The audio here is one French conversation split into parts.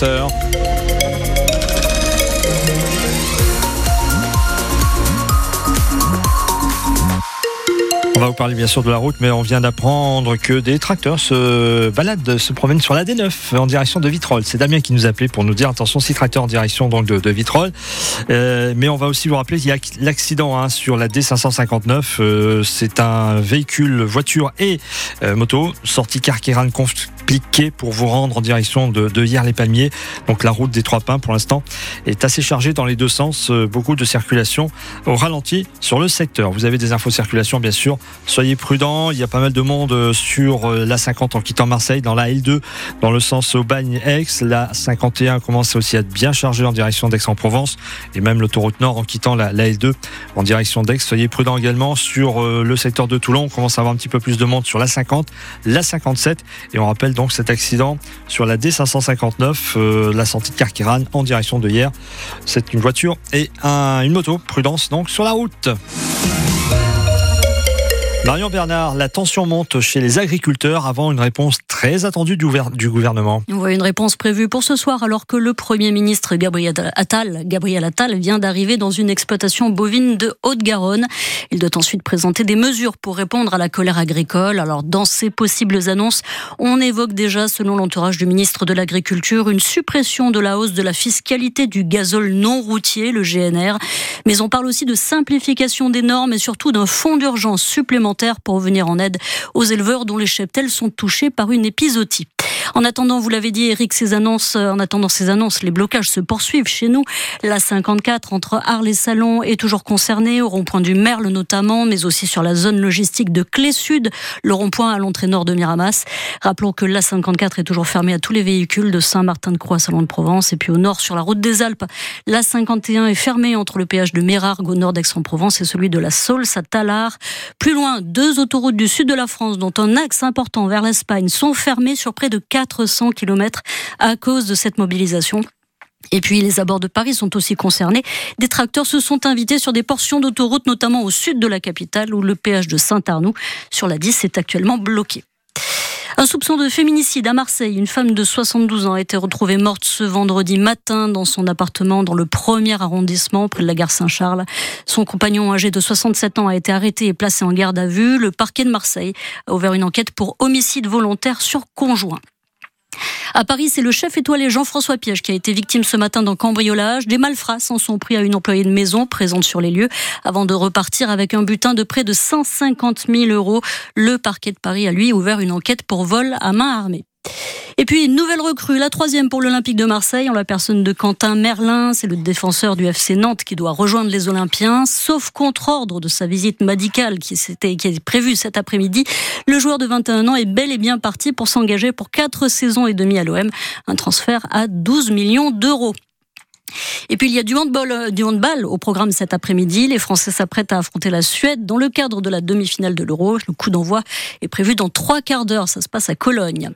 20h. On va vous parler bien sûr de la route, mais on vient d'apprendre que des tracteurs se baladent, se promènent sur la D9 en direction de Vitrolles. C'est Damien qui nous appelait pour nous dire attention, six tracteurs en direction donc de, de Vitrolles. Euh, mais on va aussi vous rappeler qu'il y a l'accident hein, sur la D559. Euh, c'est un véhicule, voiture et euh, moto sorti Carqueran pour vous rendre en direction de, de Hier-les-Palmiers. Donc la route des Trois Pins pour l'instant est assez chargée dans les deux sens. Euh, beaucoup de circulation au ralenti sur le secteur. Vous avez des infos circulation bien sûr Soyez prudents, il y a pas mal de monde euh, sur euh, la 50 en quittant Marseille, dans la L2, dans le sens Aubagne-Aix. La 51 commence aussi à être bien chargée en direction d'Aix-en-Provence et même l'autoroute Nord en quittant la, L2 en direction d'Aix. Soyez prudents également sur le secteur de Toulon. On commence à avoir un petit peu plus de monde sur la 50, la 57 et on rappelle donc cet accident sur la D559, la sortie de Carqueran en direction de hier. C'est une voiture et une moto. Prudence donc sur la route. Marion Bernard, la tension monte chez les agriculteurs avant une réponse très attendue du, gouvernement. On voit une réponse prévue pour ce soir alors que le Premier ministre Gabriel Attal, Gabriel Attal vient d'arriver dans une exploitation bovine de Haute-Garonne. Il doit ensuite présenter des mesures pour répondre à la colère agricole. Alors dans ces possibles annonces, on évoque déjà, selon l'entourage du ministre de l'Agriculture, une suppression de la hausse de la fiscalité du gazole non routier, le GNR. Mais on parle aussi de simplification des normes et surtout d'un fonds d'urgence supplémentaire pour venir en aide aux éleveurs dont les cheptels sont touchés par une épizootie. En attendant, vous l'avez dit, Eric, ces annonces, euh, en attendant ces annonces, les blocages se poursuivent chez nous. La 54 entre Arles et Salon est toujours concernée, au rond-point du Merle notamment, mais aussi sur la zone logistique de Clé Sud, le rond-point à l'entrée nord de Miramas. Rappelons que la 54 est toujours fermée à tous les véhicules de Saint-Martin-de-Croix à Salon de Provence. Et puis au nord, sur la route des Alpes, la 51 est fermée entre le péage de Mérargues au nord d'Aix-en-Provence et celui de la Saule à Talard. Plus loin, deux autoroutes du sud de la France, dont un axe important vers l'Espagne, sont fermées sur près de 400 km à cause de cette mobilisation. Et puis les abords de Paris sont aussi concernés. Des tracteurs se sont invités sur des portions d'autoroute, notamment au sud de la capitale, où le péage de Saint-Arnoux sur la 10 est actuellement bloqué. Un soupçon de féminicide à Marseille. Une femme de 72 ans a été retrouvée morte ce vendredi matin dans son appartement dans le premier arrondissement près de la gare Saint-Charles. Son compagnon âgé de 67 ans a été arrêté et placé en garde à vue. Le parquet de Marseille a ouvert une enquête pour homicide volontaire sur conjoint. À Paris, c'est le chef étoilé Jean-François Piège qui a été victime ce matin d'un cambriolage. Des malfrats s'en sont pris à une employée de maison présente sur les lieux avant de repartir avec un butin de près de 150 000 euros. Le parquet de Paris a lui ouvert une enquête pour vol à main armée. Et puis, nouvelle recrue, la troisième pour l'Olympique de Marseille, en la personne de Quentin Merlin. C'est le défenseur du FC Nantes qui doit rejoindre les Olympiens, sauf contre ordre de sa visite médicale qui, était, est prévue cet après-midi. Le joueur de 21 ans est bel et bien parti pour s'engager pour 4 saisons et demie à l'OM. Un transfert à 12 millions d'euros. Et puis il y a du handball, euh, du handball au programme cet après-midi. Les Français s'apprêtent à affronter la Suède dans le cadre de la demi-finale de l'Euro. Le coup d'envoi est prévu dans trois quarts d'heure. Ça se passe à Cologne.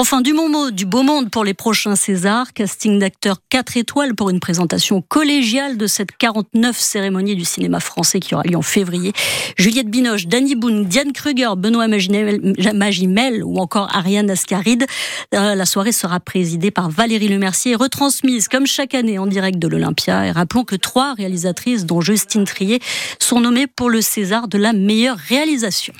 Enfin, du mot, du beau monde pour les prochains Césars. Casting d'acteurs 4 étoiles pour une présentation collégiale de cette 49 cérémonie du cinéma français qui aura lieu en février. Juliette Binoche, Danny Boone, Diane Kruger, Benoît Magimel ou encore Ariane Ascaride. Euh, la soirée sera présidée par Valérie Lemercier et retransmise comme chaque année en direct de l'Olympia. Et rappelons que trois réalisatrices, dont Justine Trier, sont nommées pour le César de la meilleure réalisation.